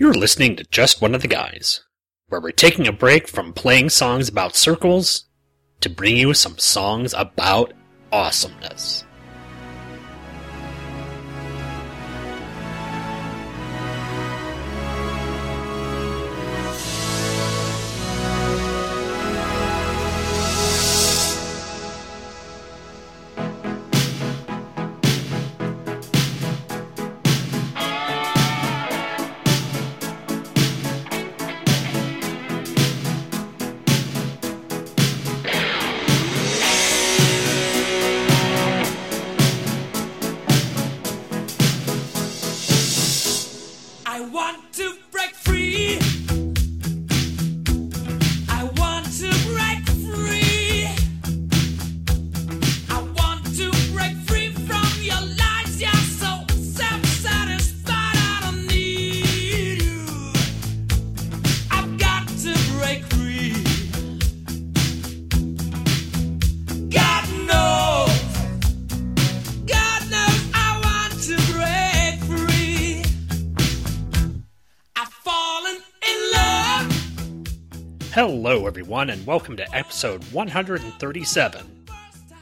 You're listening to Just One of the Guys, where we're taking a break from playing songs about circles to bring you some songs about awesomeness. Everyone, and welcome to episode 137.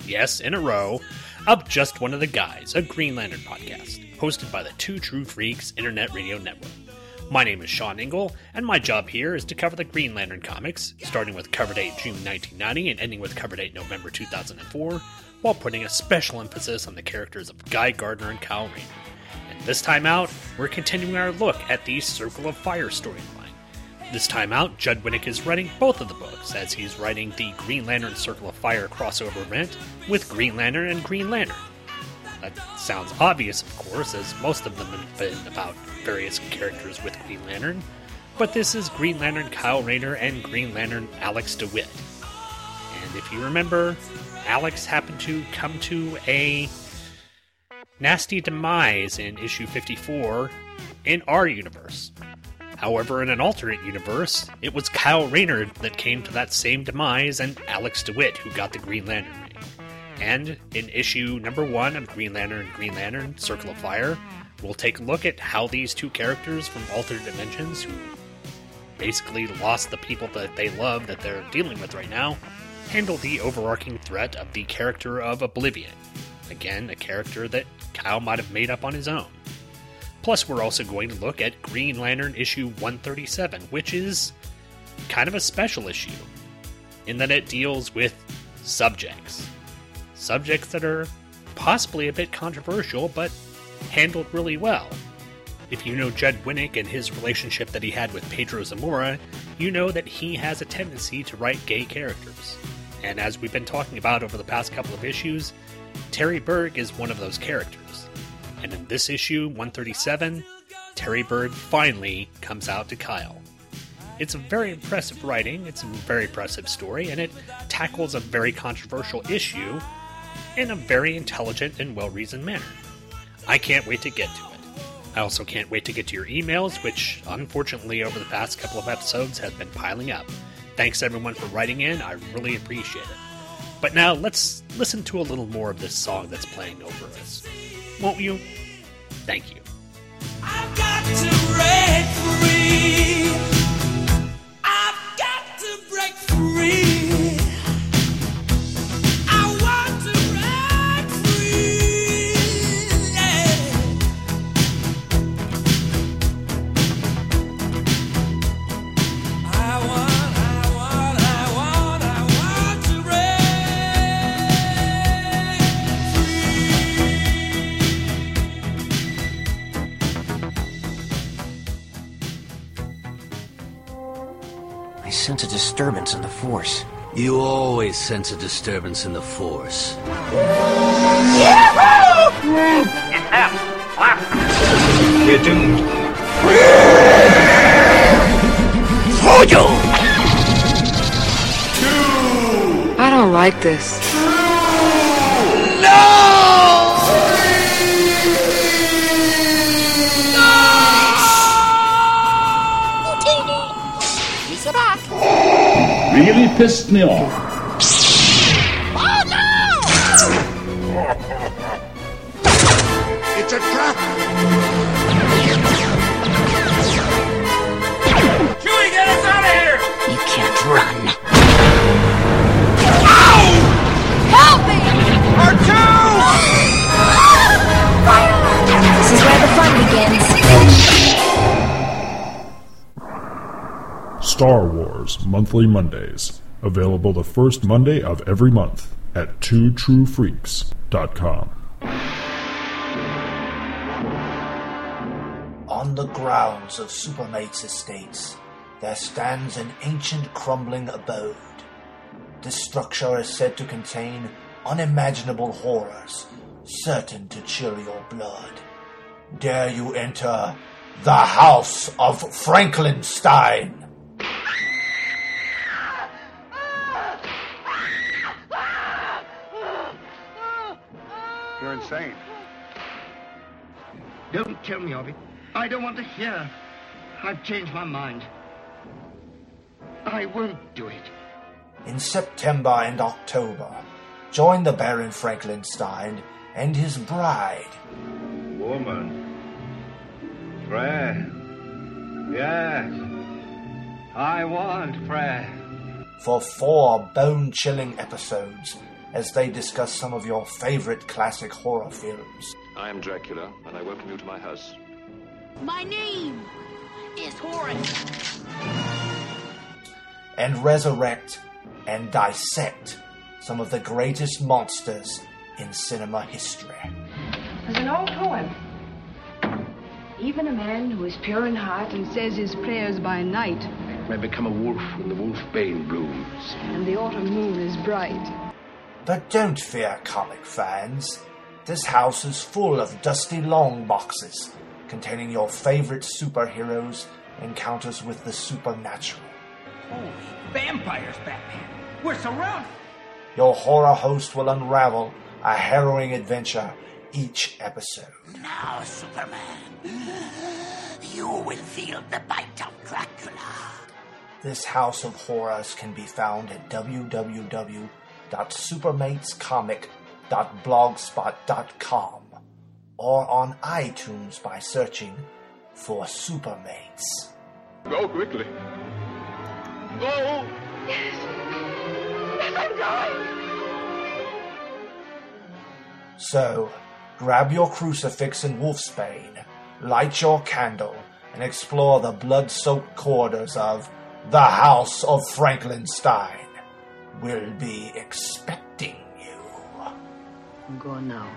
Yes, in a row, of Just One of the Guys, a Green Lantern podcast, hosted by the Two True Freaks Internet Radio Network. My name is Sean Engel, and my job here is to cover the Green Lantern comics, starting with cover date June 1990 and ending with cover date November 2004, while putting a special emphasis on the characters of Guy Gardner and Kyle Rayner. And this time out, we're continuing our look at the Circle of Fire storyline. This time out, Judd Winick is writing both of the books, as he's writing the Green Lantern Circle of Fire crossover event with Green Lantern and Green Lantern. That sounds obvious, of course, as most of them have been about various characters with Green Lantern, but this is Green Lantern Kyle Rayner and Green Lantern Alex DeWitt. And if you remember, Alex happened to come to a nasty demise in issue 54 in our universe. However, in an alternate universe, it was Kyle Rayner that came to that same demise and Alex DeWitt who got the Green Lantern ring. And in issue number one of Green Lantern Green Lantern Circle of Fire, we'll take a look at how these two characters from alternate dimensions who basically lost the people that they love that they're dealing with right now handle the overarching threat of the character of Oblivion. Again, a character that Kyle might have made up on his own. Plus, we're also going to look at Green Lantern issue 137, which is kind of a special issue in that it deals with subjects. Subjects that are possibly a bit controversial, but handled really well. If you know Judd Winick and his relationship that he had with Pedro Zamora, you know that he has a tendency to write gay characters. And as we've been talking about over the past couple of issues, Terry Berg is one of those characters. And in this issue, 137, Terry Berg finally comes out to Kyle. It's a very impressive writing, it's a very impressive story, and it tackles a very controversial issue in a very intelligent and well reasoned manner. I can't wait to get to it. I also can't wait to get to your emails, which unfortunately over the past couple of episodes have been piling up. Thanks everyone for writing in, I really appreciate it. But now let's listen to a little more of this song that's playing over us. Won't you? Thank you. Force. You always sense a disturbance in the Force. You're doomed. I don't like this. Really pissed me off. Star Wars Monthly Mondays, available the first Monday of every month at twotruefreaks.com. On the grounds of Supermate's estates, there stands an ancient crumbling abode. This structure is said to contain unimaginable horrors, certain to chill your blood. Dare you enter the House of Frankenstein? Insane. Don't tell me of it. I don't want to hear. I've changed my mind. I won't do it. In September and October, join the Baron Frankenstein and his bride. Woman. Fred. Yes. I want Fred. for four bone chilling episodes as they discuss some of your favorite classic horror films. I am Dracula, and I welcome you to my house. My name is Horace. And resurrect and dissect some of the greatest monsters in cinema history. There's an old poem. Even a man who is pure in heart and says his prayers by night, may become a wolf when the wolf bane blooms. and the autumn moon is bright. But don't fear, comic fans. This house is full of dusty long boxes containing your favorite superheroes' encounters with the supernatural. Oh, vampires, Batman. We're surrounded. Your horror host will unravel a harrowing adventure each episode. Now, Superman, you will feel the bite of Dracula. This house of horrors can be found at www.supermatescomic.blogspot.com or on iTunes by searching for Supermates. Go quickly. Go! Yes. Yes, I'm going! So, grab your crucifix and wolfsbane, light your candle, and explore the blood soaked corridors of the House of Frankenstein. We'll be expecting you. Go now.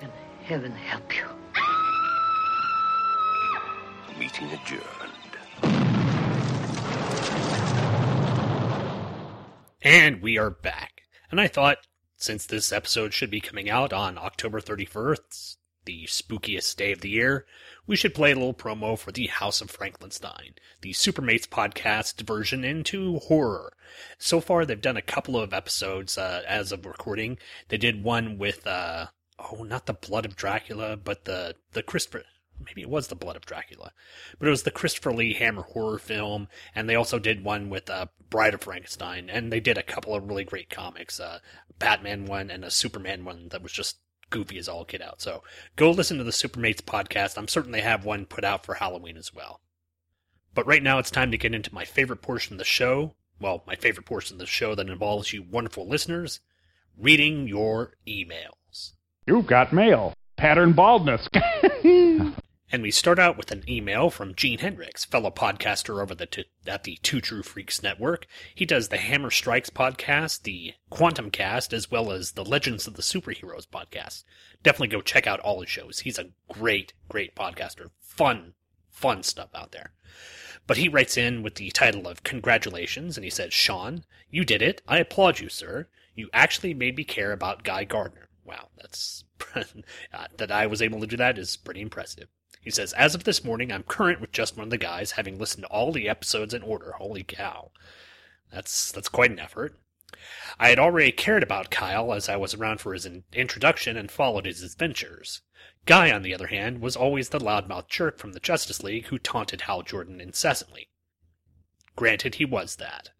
And heaven help you. Meeting adjourned. And we are back. And I thought, since this episode should be coming out on October 31st, the spookiest day of the year, we should play a little promo for the House of Frankenstein, the Supermates podcast version into horror. So far, they've done a couple of episodes uh, as of recording. They did one with, uh, oh, not the Blood of Dracula, but the the Christopher. Maybe it was the Blood of Dracula, but it was the Christopher Lee Hammer horror film, and they also did one with uh, Bride of Frankenstein, and they did a couple of really great comics, uh, Batman one and a Superman one that was just goofy as all get out. So go listen to the Supermates podcast. I'm certain they have one put out for Halloween as well. But right now it's time to get into my favorite portion of the show. Well, my favorite portion of the show that involves you wonderful listeners reading your emails. You've got mail. Pattern baldness. And we start out with an email from Gene Hendricks, fellow podcaster over the t- at the Two True Freaks Network. He does the Hammer Strikes podcast, the Quantum Cast, as well as the Legends of the Superheroes podcast. Definitely go check out all his shows. He's a great, great podcaster. Fun, fun stuff out there. But he writes in with the title of Congratulations, and he says, Sean, you did it. I applaud you, sir. You actually made me care about Guy Gardner. Wow, that's uh, that I was able to do that is pretty impressive. He says, As of this morning, I'm current with just one of the guys, having listened to all the episodes in order. Holy cow. That's that's quite an effort. I had already cared about Kyle as I was around for his in- introduction and followed his adventures. Guy, on the other hand, was always the loudmouth jerk from the Justice League who taunted Hal Jordan incessantly. Granted, he was that.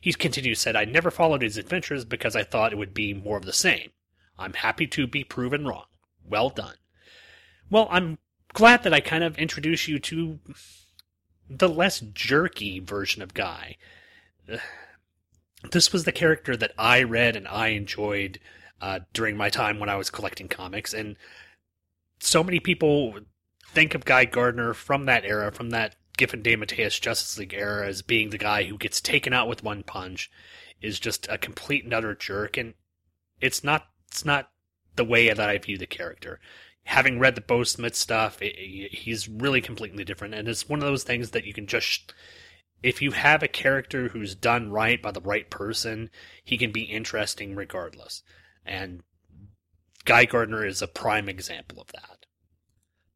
He continued said, I never followed his adventures because I thought it would be more of the same. I'm happy to be proven wrong. Well done. Well, I'm glad that I kind of introduced you to the less jerky version of Guy. This was the character that I read and I enjoyed uh, during my time when I was collecting comics, and so many people think of Guy Gardner from that era, from that Giffen DeMatteis Justice League era as being the guy who gets taken out with one punch is just a complete and utter jerk, and it's not it's not the way that I view the character. Having read the Beau Smith stuff, it, it, he's really completely different, and it's one of those things that you can just if you have a character who's done right by the right person, he can be interesting regardless. And Guy Gardner is a prime example of that.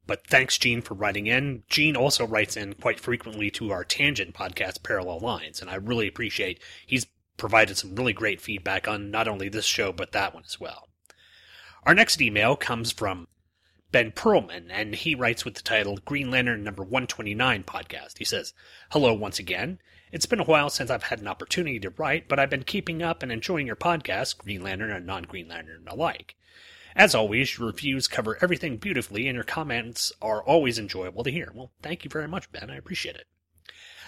But thanks, Gene, for writing in. Gene also writes in quite frequently to our Tangent podcast, Parallel Lines, and I really appreciate he's provided some really great feedback on not only this show, but that one as well. Our next email comes from Ben Perlman, and he writes with the title Green Lantern number 129 podcast. He says, Hello once again. It's been a while since I've had an opportunity to write, but I've been keeping up and enjoying your podcast, Green Lantern and non Green Lantern alike. As always, your reviews cover everything beautifully, and your comments are always enjoyable to hear. Well, thank you very much, Ben. I appreciate it.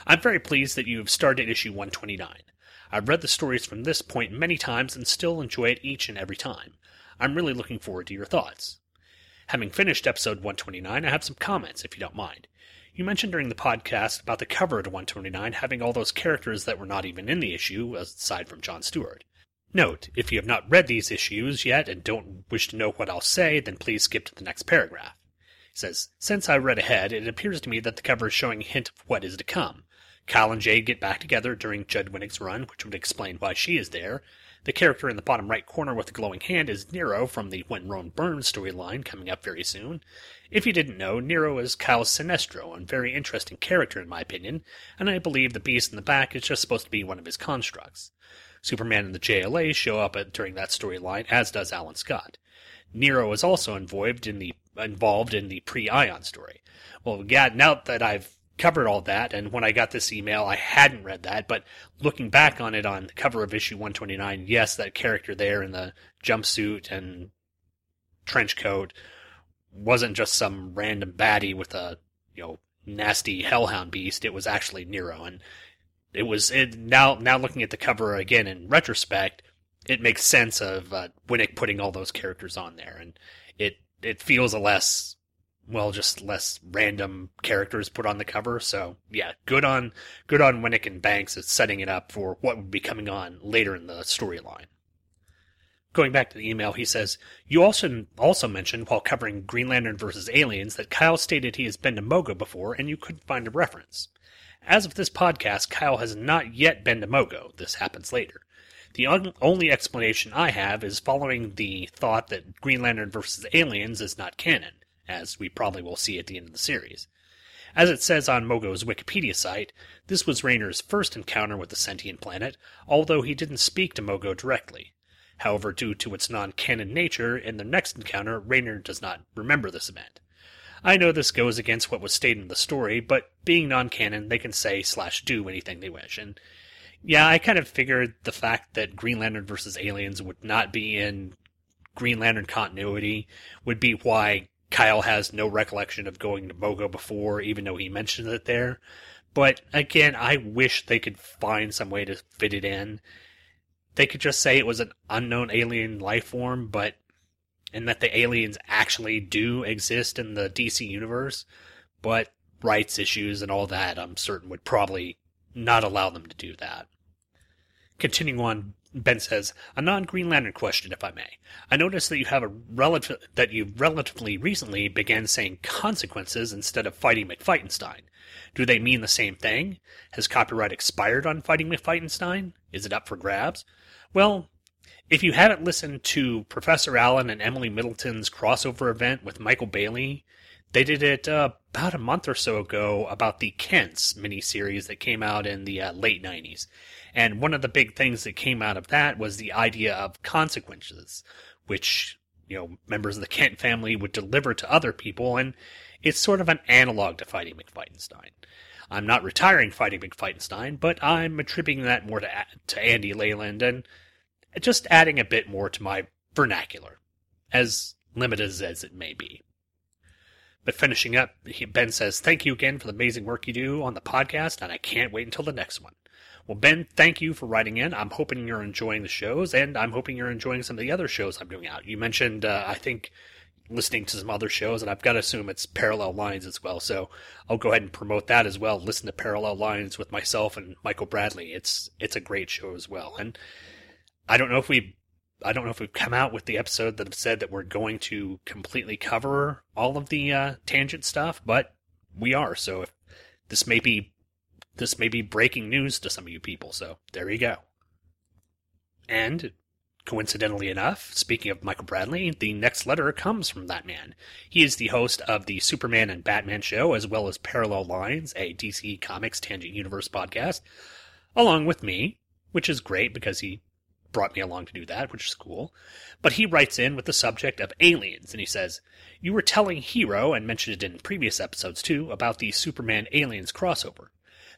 I'm very pleased that you have started issue 129. I've read the stories from this point many times and still enjoy it each and every time. I'm really looking forward to your thoughts. Having finished episode 129, I have some comments, if you don't mind. You mentioned during the podcast about the cover of 129 having all those characters that were not even in the issue, aside from John Stewart. Note, if you have not read these issues yet and don't wish to know what I'll say, then please skip to the next paragraph. He says, Since I read ahead, it appears to me that the cover is showing a hint of what is to come. Kyle and Jade get back together during Judd Winick's run, which would explain why she is there. The character in the bottom right corner with the glowing hand is Nero from the When Rome Burns storyline coming up very soon. If you didn't know, Nero is Kyle's Sinestro, a very interesting character in my opinion, and I believe the beast in the back is just supposed to be one of his constructs. Superman and the JLA show up at, during that storyline, as does Alan Scott. Nero is also involved in the involved in the pre-Ion story. Well, yeah, now that I've covered all that, and when I got this email, I hadn't read that, but looking back on it on the cover of issue 129, yes, that character there in the jumpsuit and trench coat wasn't just some random baddie with a, you know, nasty hellhound beast. It was actually Nero, and it was it, now now looking at the cover again in retrospect, it makes sense of uh, Winick putting all those characters on there, and it it feels a less well, just less random characters put on the cover. So yeah, good on good on Winick and Banks is setting it up for what would be coming on later in the storyline. Going back to the email, he says, You also also mentioned while covering Green Lantern versus Aliens that Kyle stated he has been to Mogo before and you couldn't find a reference. As of this podcast, Kyle has not yet been to Mogo. This happens later. The un- only explanation I have is following the thought that Green Lantern versus Aliens is not canon, as we probably will see at the end of the series. As it says on Mogo's Wikipedia site, this was Rayner's first encounter with the sentient planet, although he didn't speak to Mogo directly. However, due to its non canon nature, in their next encounter, Rayner does not remember this event. I know this goes against what was stated in the story, but being non canon, they can say slash do anything they wish. And yeah, I kind of figured the fact that Green Lantern versus Aliens would not be in Green Lantern continuity would be why Kyle has no recollection of going to Mogo before, even though he mentioned it there. But again, I wish they could find some way to fit it in. They could just say it was an unknown alien life form, but and that the aliens actually do exist in the DC universe, but rights issues and all that, I'm certain would probably not allow them to do that. Continuing on, Ben says, a non-Green Lantern question, if I may. I noticed that you have a relative that you relatively recently began saying consequences instead of fighting McFightenstein. Do they mean the same thing? Has copyright expired on fighting McFightenstein? Is it up for grabs? Well, if you haven't listened to Professor Allen and Emily Middleton's crossover event with Michael Bailey, they did it uh, about a month or so ago about the Kents miniseries that came out in the uh, late 90s. And one of the big things that came out of that was the idea of consequences, which, you know, members of the Kent family would deliver to other people. And it's sort of an analog to Fighting McFightenstein. I'm not retiring Fighting McFightenstein, but I'm attributing that more to, to Andy Leyland and just adding a bit more to my vernacular, as limited as it may be. But finishing up, Ben says, Thank you again for the amazing work you do on the podcast, and I can't wait until the next one. Well, Ben, thank you for writing in. I'm hoping you're enjoying the shows, and I'm hoping you're enjoying some of the other shows I'm doing out. You mentioned, uh, I think, listening to some other shows, and I've got to assume it's Parallel Lines as well. So I'll go ahead and promote that as well. Listen to Parallel Lines with myself and Michael Bradley. It's it's a great show as well. And I don't know if we I don't know if we've come out with the episode that have said that we're going to completely cover all of the uh, tangent stuff, but we are. So if this may be this may be breaking news to some of you people. So there you go. And coincidentally enough, speaking of Michael Bradley, the next letter comes from that man. He is the host of the Superman and Batman show, as well as Parallel Lines, a DC Comics Tangent Universe podcast, along with me, which is great because he brought me along to do that, which is cool. But he writes in with the subject of aliens, and he says, You were telling Hero, and mentioned it in previous episodes too, about the Superman Aliens crossover.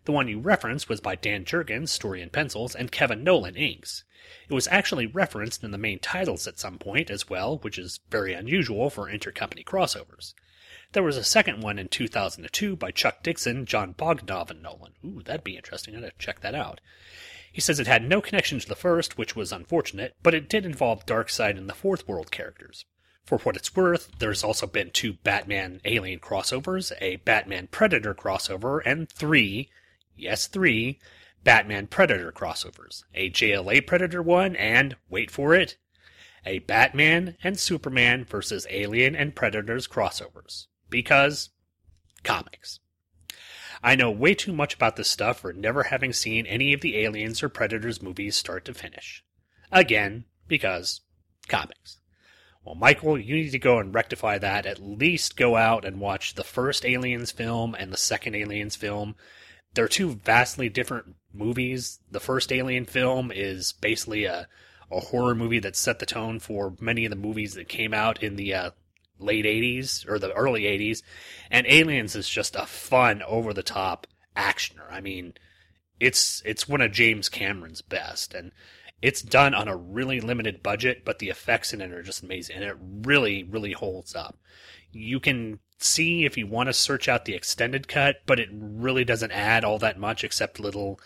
The one you referenced was by Dan Jurgens, story and pencils, and Kevin Nowlan, inks. It was actually referenced in the main titles at some point as well, which is very unusual for intercompany crossovers. There was a second one in 2002 by Chuck Dixon, Jon Bogdanove, and Nowlan. Ooh, that'd be interesting. I'd have to check that out. He says it had no connection to the first, which was unfortunate, but it did involve Darkseid and the Fourth World characters. For what it's worth, there's also been two Batman Alien crossovers, a Batman Predator crossover, and three, yes, three, Batman Predator crossovers. A JLA Predator one, and, wait for it, a Batman and Superman versus Alien and Predators crossovers. Because, comics. I know way too much about this stuff for never having seen any of the Aliens or Predators movies start to finish. Again, because comics. Well, Michael, you need to go and rectify that. At least go out and watch the first Aliens film and the second Aliens film. They're two vastly different movies. The first Alien film is basically a, a horror movie that set the tone for many of the movies that came out in the uh, late 80s or the early 80s. And Aliens is just a fun, over the top actioner. I mean, it's it's one of James Cameron's best and it's done on a really limited budget, but the effects in it are just amazing and it really really holds up. You can see if you want to search out the extended cut, but it really doesn't add all that much except little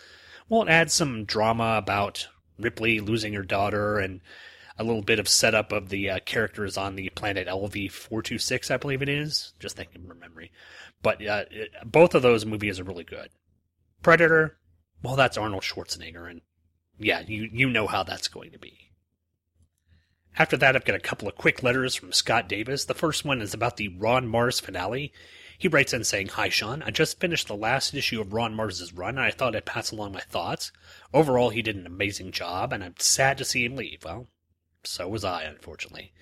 well, it adds some drama about Ripley losing her daughter and a little bit of setup of the uh, characters on the planet LV four two six, I believe it is. Just thinking from memory, but uh, it, both of those movies are really good. Predator, well, that's Arnold Schwarzenegger, and yeah, you you know how that's going to be. After that, I've got a couple of quick letters from Scott Davis. The first one is about the Ron Marz finale. He writes in saying, Hi, Sean. I just finished the last issue of Ron Marz's run, and I thought I'd pass along my thoughts. Overall, he did an amazing job, and I'm sad to see him leave. Well, so was I, unfortunately.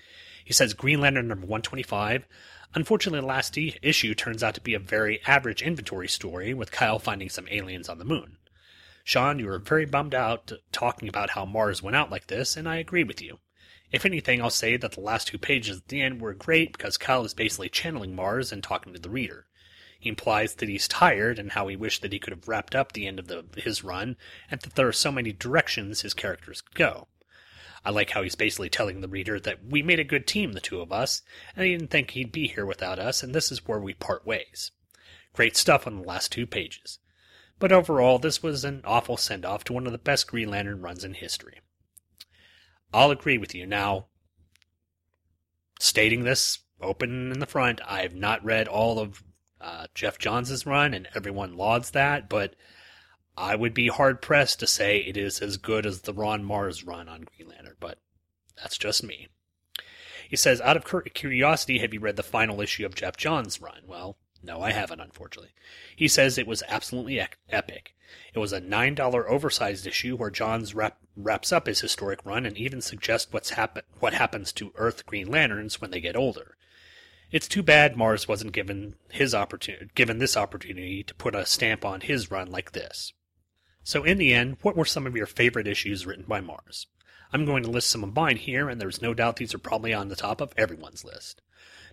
He says Green Lantern number 125. Unfortunately, the last issue turns out to be a very average inventory story, with Kyle finding some aliens on the moon. Sean, you were very bummed out talking about how Marz went out like this, and I agree with you. If anything, I'll say that the last two pages at the end were great because Kyle is basically channeling Marz and talking to the reader. He implies that he's tired and how he wished that he could have wrapped up the end of the, his run, and that there are so many directions his characters could go. I like how he's basically telling the reader that we made a good team, the two of us, and he didn't think he'd be here without us, and this is where we part ways. Great stuff on the last two pages. But overall, this was an awful send off to one of the best Green Lantern runs in history. I'll agree with you. Now, stating this open in the front, I've not read all of uh, Geoff Johns' run, and everyone lauds that, but I would be hard pressed to say it is as good as the Ron Marz run on Green Lantern, but that's just me. He says, out of curiosity, have you read the final issue of Geoff Johns' run? Well, no, I haven't, unfortunately. He says it was absolutely epic. It was a $9 oversized issue where Johns wrap, wraps up his historic run and even suggests what's happen, what happens to Earth Green Lanterns when they get older. It's too bad Marz wasn't given his opportunity, given this opportunity to put a stamp on his run like this. So, in the end, what were some of your favorite issues written by Marz? I'm going to list some of mine here, and there's no doubt these are probably on the top of everyone's list.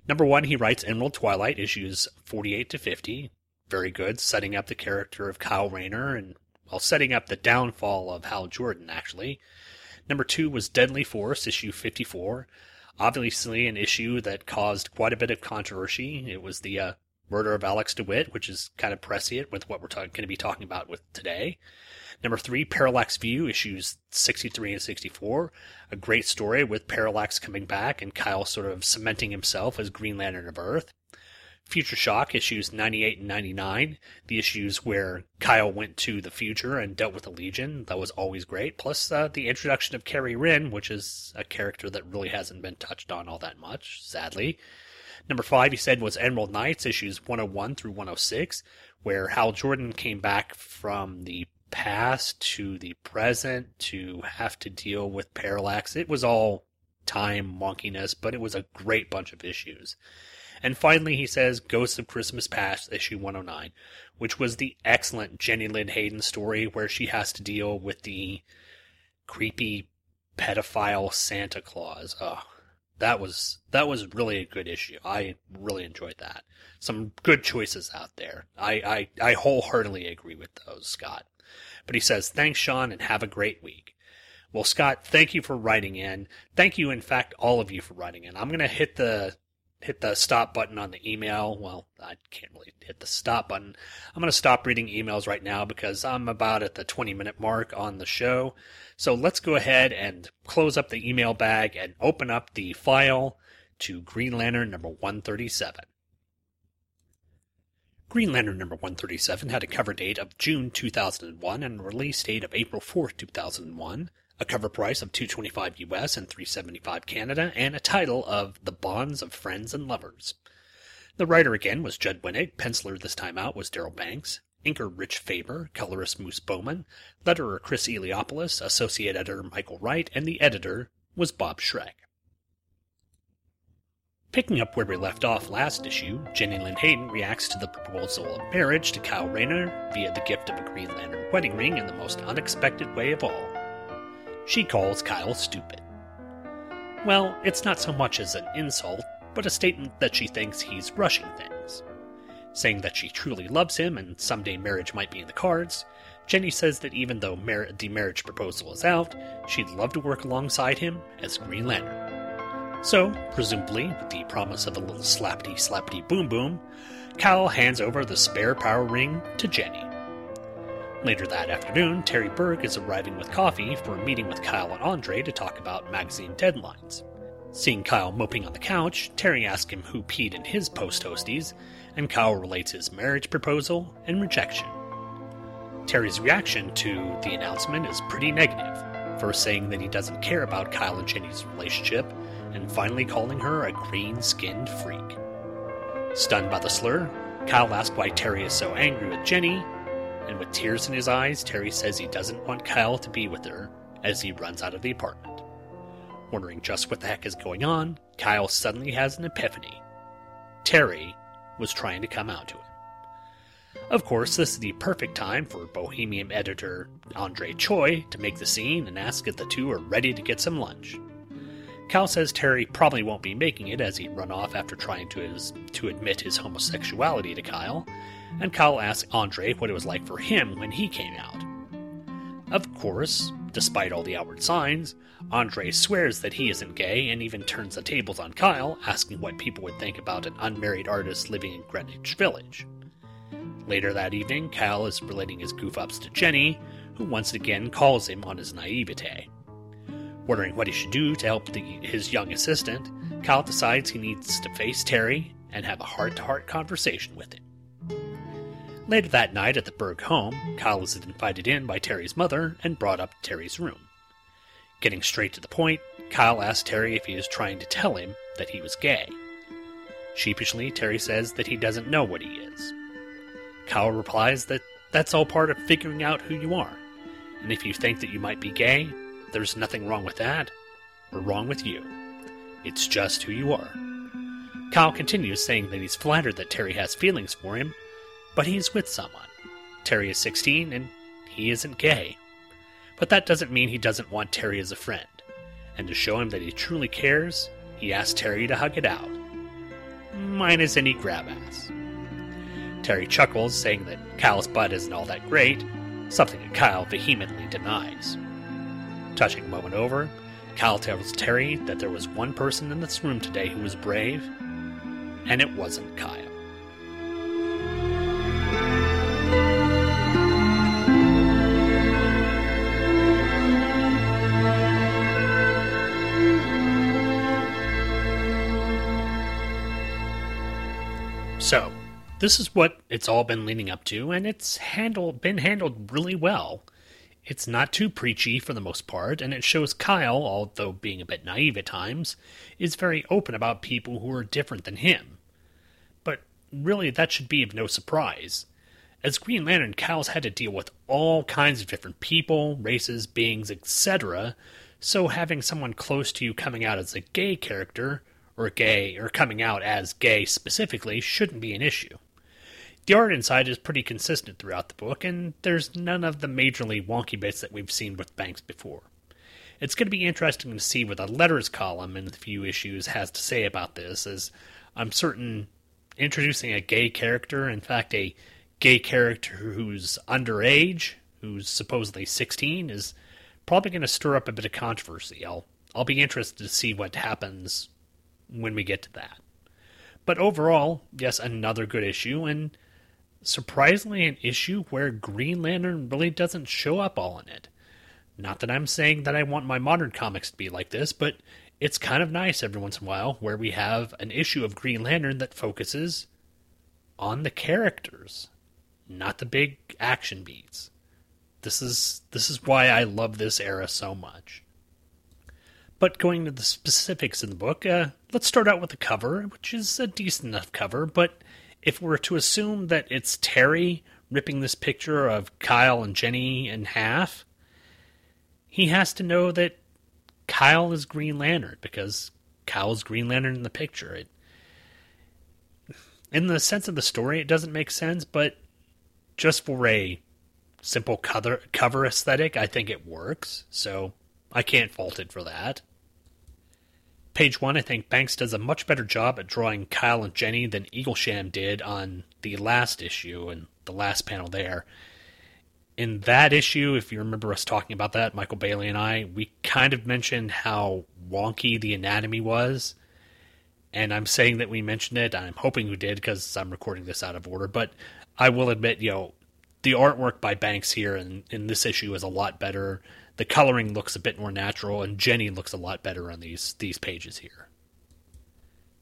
Number one, he writes Emerald Twilight, issues 48 to 50. Very good, setting up the character of Kyle Rayner and, well, setting up the downfall of Hal Jordan, actually. Number two was Deadly Force, issue 54. Obviously, an issue that caused quite a bit of controversy. It was the uh, Murder of Alex DeWitt, which is kind of prescient with what we're going to be talking about with today. Number three, Parallax View, issues 63 and 64. A great story with Parallax coming back and Kyle sort of cementing himself as Green Lantern of Earth. Future Shock, issues 98 and 99. The issues where Kyle went to the future and dealt with the Legion. That was always great. Plus, uh, the introduction of Carrie Wren, which is a character that really hasn't been touched on all that much, sadly. Number five, he said, was Emerald Knights, issues 101 through 106, where Hal Jordan came back from the past to the present to have to deal with Parallax. It was all time wonkiness, but it was a great bunch of issues. And finally, he says Ghosts of Christmas Past, issue 109, which was the excellent Jenny Lynn Hayden story where she has to deal with the creepy pedophile Santa Claus. Oh, that was that was really a good issue. I really enjoyed that. Some good choices out there. I, I, I wholeheartedly agree with those, Scott. But he says, thanks, Sean, and have a great week. Well, Scott, thank you for writing in. Thank you, in fact, all of you for writing in. I'm going to hit the hit the stop button on the email. Well, I can't really hit the stop button. I'm going to stop reading emails right now because I'm about at the 20 minute mark on the show. So let's go ahead and close up the email bag and open up the file to Green Lantern number 137. Green Lantern number 137 had a cover date of June 2001 and a release date of April 4, 2001, a cover price of 225 US and 375 Canada, and a title of The Bonds of Friends and Lovers. The writer again was Judd Winick, penciler this time out was Darryl Banks, inker Rich Faber, colorist Moose Baumann, letterer Chris Eliopoulos, associate editor Michael Wright, and the editor was Bob Schreck. Picking up where we left off last issue, Jenny Lynn Hayden reacts to the proposal of marriage to Kyle Rayner via the gift of a Green Lantern wedding ring in the most unexpected way of all. She calls Kyle stupid. Well, it's not so much as an insult, but a statement that she thinks he's rushing things. Saying that she truly loves him and someday marriage might be in the cards, Jenny says that even though mar- the marriage proposal is out, she'd love to work alongside him as Green Lantern. So, presumably, with the promise of a little slappity slappity boom boom, Kyle hands over the spare power ring to Jenny. Later that afternoon, Terry Berg is arriving with coffee for a meeting with Kyle and Andre to talk about magazine deadlines. Seeing Kyle moping on the couch, Terry asks him who peed in his post toasties, and Kyle relates his marriage proposal and rejection. Terry's reaction to the announcement is pretty negative, first saying that he doesn't care about Kyle and Jenny's relationship, and finally calling her a green skinned freak. Stunned by the slur, Kyle asks why Terry is so angry with Jenny, and with tears in his eyes, Terry says he doesn't want Kyle to be with her as he runs out of the apartment. Wondering just what the heck is going on, Kyle suddenly has an epiphany. Terry was trying to come out to him. Of course, this is the perfect time for Bohemian editor Andre Choi to make the scene and ask if the two are ready to get some lunch. Cal says Terry probably won't be making it as he'd run off after trying to, his, to admit his homosexuality to Kyle, and Kyle asks Andre what it was like for him when he came out. Of course, despite all the outward signs, Andre swears that he isn't gay and even turns the tables on Kyle, asking what people would think about an unmarried artist living in Greenwich Village. Later that evening, Kyle is relating his goof ups to Jenny, who once again calls him on his naivete. Wondering what he should do to help the, his young assistant, Kyle decides he needs to face Terry and have a heart to heart conversation with him. Later that night at the Berg home, Kyle is invited in by Terry's mother and brought up to Terry's room. Getting straight to the point, Kyle asks Terry if he is trying to tell him that he was gay. Sheepishly, Terry says that he doesn't know what he is. Kyle replies that that's all part of figuring out who you are, and if you think that you might be gay, there's nothing wrong with that, or wrong with you. It's just who you are. Kyle continues saying that he's flattered that Terry has feelings for him, but he's with someone. Terry is 16 and he isn't gay. But that doesn't mean he doesn't want Terry as a friend. And to show him that he truly cares, he asks Terry to hug it out. Minus any grab ass. Terry chuckles, saying that Kyle's butt isn't all that great, something that Kyle vehemently denies. Touching moment over, Kyle tells Terry that there was one person in this room today who was brave, and it wasn't Kyle. So, this is what it's all been leading up to, and it's handled been handled really well. It's not too preachy for the most part, and it shows Kyle, although being a bit naive at times, is very open about people who are different than him. But really, that should be of no surprise. As Green Lantern, Kyle's had to deal with all kinds of different people, races, beings, etc., so having someone close to you coming out as a gay character, or gay, or coming out as gay specifically, shouldn't be an issue. The art inside is pretty consistent throughout the book, and there's none of the majorly wonky bits that we've seen with Banks before. It's going to be interesting to see what the letters column in the few issues has to say about this, as I'm certain introducing a gay character, in fact, a gay character who's underage, who's supposedly 16, is probably going to stir up a bit of controversy. I'll I'll be interested to see what happens when we get to that. But overall, yes, another good issue, and surprisingly, an issue where Green Lantern really doesn't show up all in it. Not that I'm saying that I want my modern comics to be like this, but it's kind of nice every once in a while where we have an issue of Green Lantern that focuses on the characters, not the big action beats. This is this is why I love this era so much. But going to the specifics in the book, uh, let's start out with the cover, which is a decent enough cover. But if we're to assume that it's Terry ripping this picture of Kyle and Jenny in half, he has to know that Kyle is Green Lantern because Kyle's Green Lantern in the picture. It, in the sense of the story, it doesn't make sense, but just for a simple cover cover aesthetic, I think it works. So I can't fault it for that. Page one, I think Banks does a much better job at drawing Kyle and Jenny than Eaglesham did on the last issue and the last panel there. In that issue, if you remember us talking about that, Michael Bailey and I, we kind of mentioned how wonky the anatomy was. And I'm saying that we mentioned it. I'm hoping we did because I'm recording this out of order. But I will admit, you know, the artwork by Banks here in, in this issue is a lot better the coloring looks a bit more natural, and Jenny looks a lot better on these these pages here.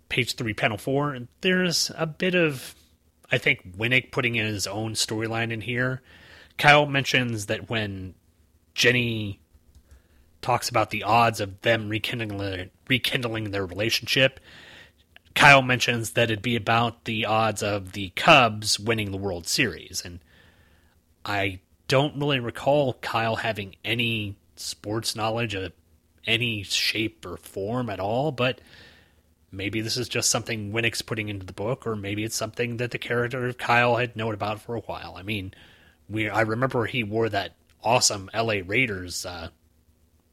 Page three, panel four. There's a bit of, I think, Winick putting in his own storyline in here. Kyle mentions that when Jenny talks about the odds of them rekindling rekindling their relationship, Kyle mentions that it'd be about the odds of the Cubs winning the World Series, and I don't really recall Kyle having any sports knowledge of any shape or form at all, but maybe this is just something Winick's putting into the book, or maybe it's something that the character of Kyle had known about for a while. I mean, we I remember he wore that awesome LA Raiders uh,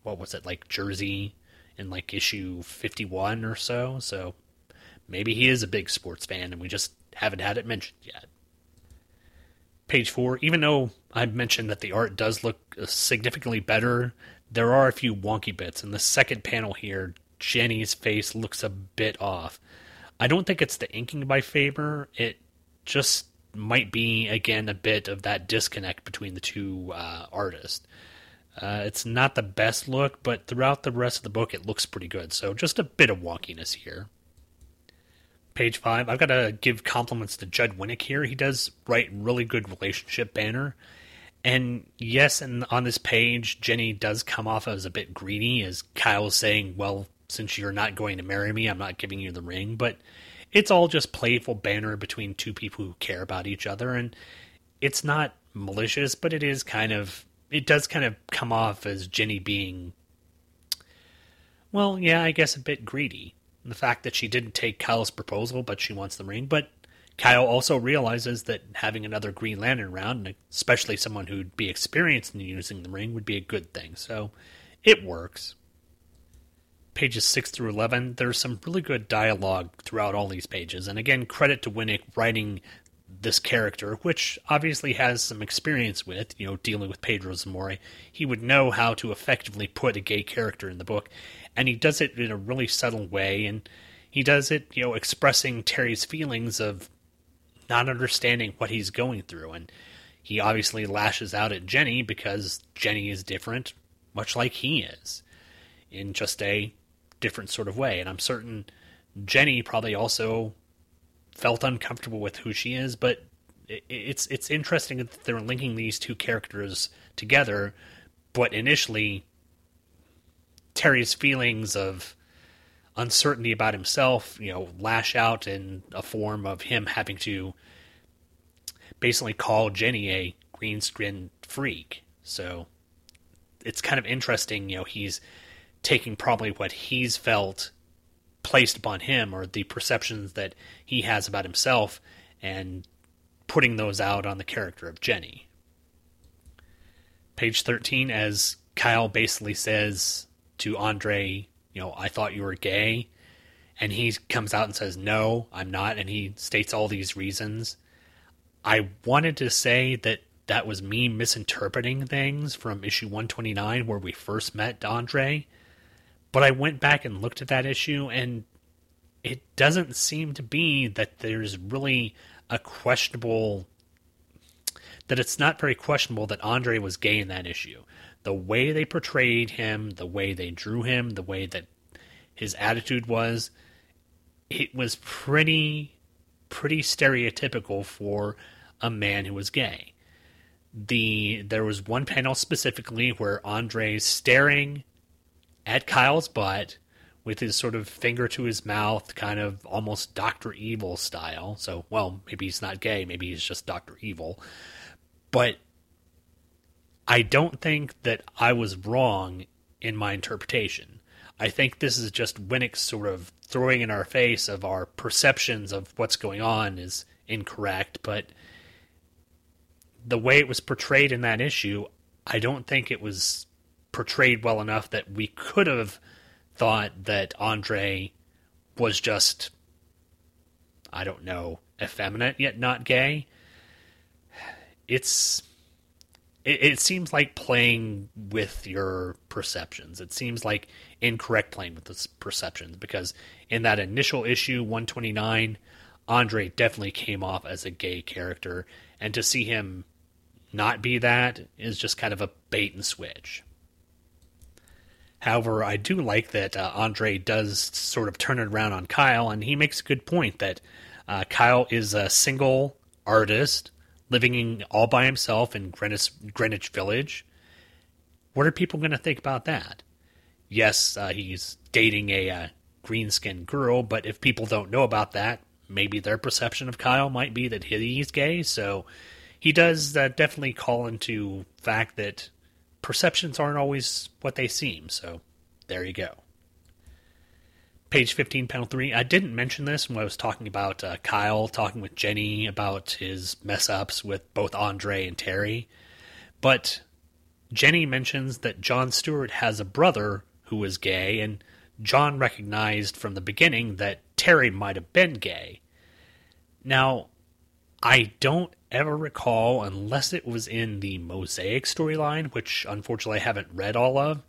what was it, like jersey in like issue fifty one or so, so maybe he is a big sports fan and we just haven't had it mentioned yet page four, even though I mentioned that the art does look significantly better, there are a few wonky bits. In the second panel here, Jenny's face looks a bit off. I don't think it's the inking by Faber. It just might be, again, a bit of that disconnect between the two uh, artists. Uh, it's not the best look, but throughout the rest of the book, it looks pretty good. So just a bit of wonkiness here page five. I've got to give compliments to Judd Winick here. He does write really good relationship banner. And yes, and on this page, Jenny does come off as a bit greedy, as Kyle's saying, Well, since you're not going to marry me, I'm not giving you the ring. But it's all just playful banner between two people who care about each other. And it's not malicious, but it is kind of, it does kind of come off as Jenny being, well, yeah, I guess a bit greedy the fact that she didn't take Kyle's proposal, but she wants the ring. But Kyle also realizes that having another Green Lantern around, especially someone who'd be experienced in using the ring, would be a good thing. So it works. Pages 6 through 11, there's some really good dialogue throughout all these pages. And again, credit to Winick writing this character, which obviously has some experience with, you know, dealing with Pedro Zamora. He would know how to effectively put a gay character in the book and he does it in a really subtle way and he does it you know expressing terry's feelings of not understanding what he's going through and he obviously lashes out at jenny because jenny is different much like he is in just a different sort of way and i'm certain jenny probably also felt uncomfortable with who she is, but it's it's interesting that they're linking these two characters together. But initially, Terry's feelings of uncertainty about himself, you know, lash out in a form of him having to basically call Jenny a green screen freak. So it's kind of interesting, you know, he's taking probably what he's felt placed upon him or the perceptions that he has about himself and putting those out on the character of Jenny. Page 13, as Kyle basically says to Andre, you know, I thought you were gay. And he comes out and says, no, I'm not. And he states all these reasons. I wanted to say that that was me misinterpreting things from issue 129 where we first met Andre. But I went back and looked at that issue, and it doesn't seem to be that there's really a questionable. that it's not very questionable that Andre was gay in that issue. The way they portrayed him, the way they drew him, the way that his attitude was, it was pretty, pretty stereotypical for a man who was gay the there was one panel specifically where Andre's staring at Kyle's butt with his sort of finger to his mouth, kind of almost Doctor Evil style. So, well, maybe he's not gay, maybe he's just Doctor Evil. But I don't think that I was wrong in my interpretation. I think this is just Winick sort of throwing in our face of our perceptions of what's going on is incorrect, but the way it was portrayed in that issue, I don't think it was portrayed well enough that we could have thought that Andre was just, I don't know, effeminate yet not gay. It's. It, it seems like playing with your perceptions. It seems like incorrect playing with the perceptions because in that initial issue 129, Andre definitely came off as a gay character, and to see him not be that is just kind of a bait and switch. However, I do like that uh, Andre does sort of turn it around on Kyle, and he makes a good point that uh, Kyle is a single artist living in, all by himself in Greenwich, Greenwich Village. What are people going to think about that? Yes, uh, he's dating a uh, green skinned girl, but if people don't know about that, maybe their perception of Kyle might be that he's gay, so he does uh, definitely call into fact that perceptions aren't always what they seem. So there you go. Page 15, panel 3. I didn't mention this when I was talking about uh, Kyle talking with Jenny about his mess ups with both Andre and Terry. But Jenny mentions that John Stewart has a brother who is gay, and John recognized from the beginning that Terry might have been gay. Now, I don't ever recall, unless it was in the Mosaic storyline, which unfortunately I haven't read all of,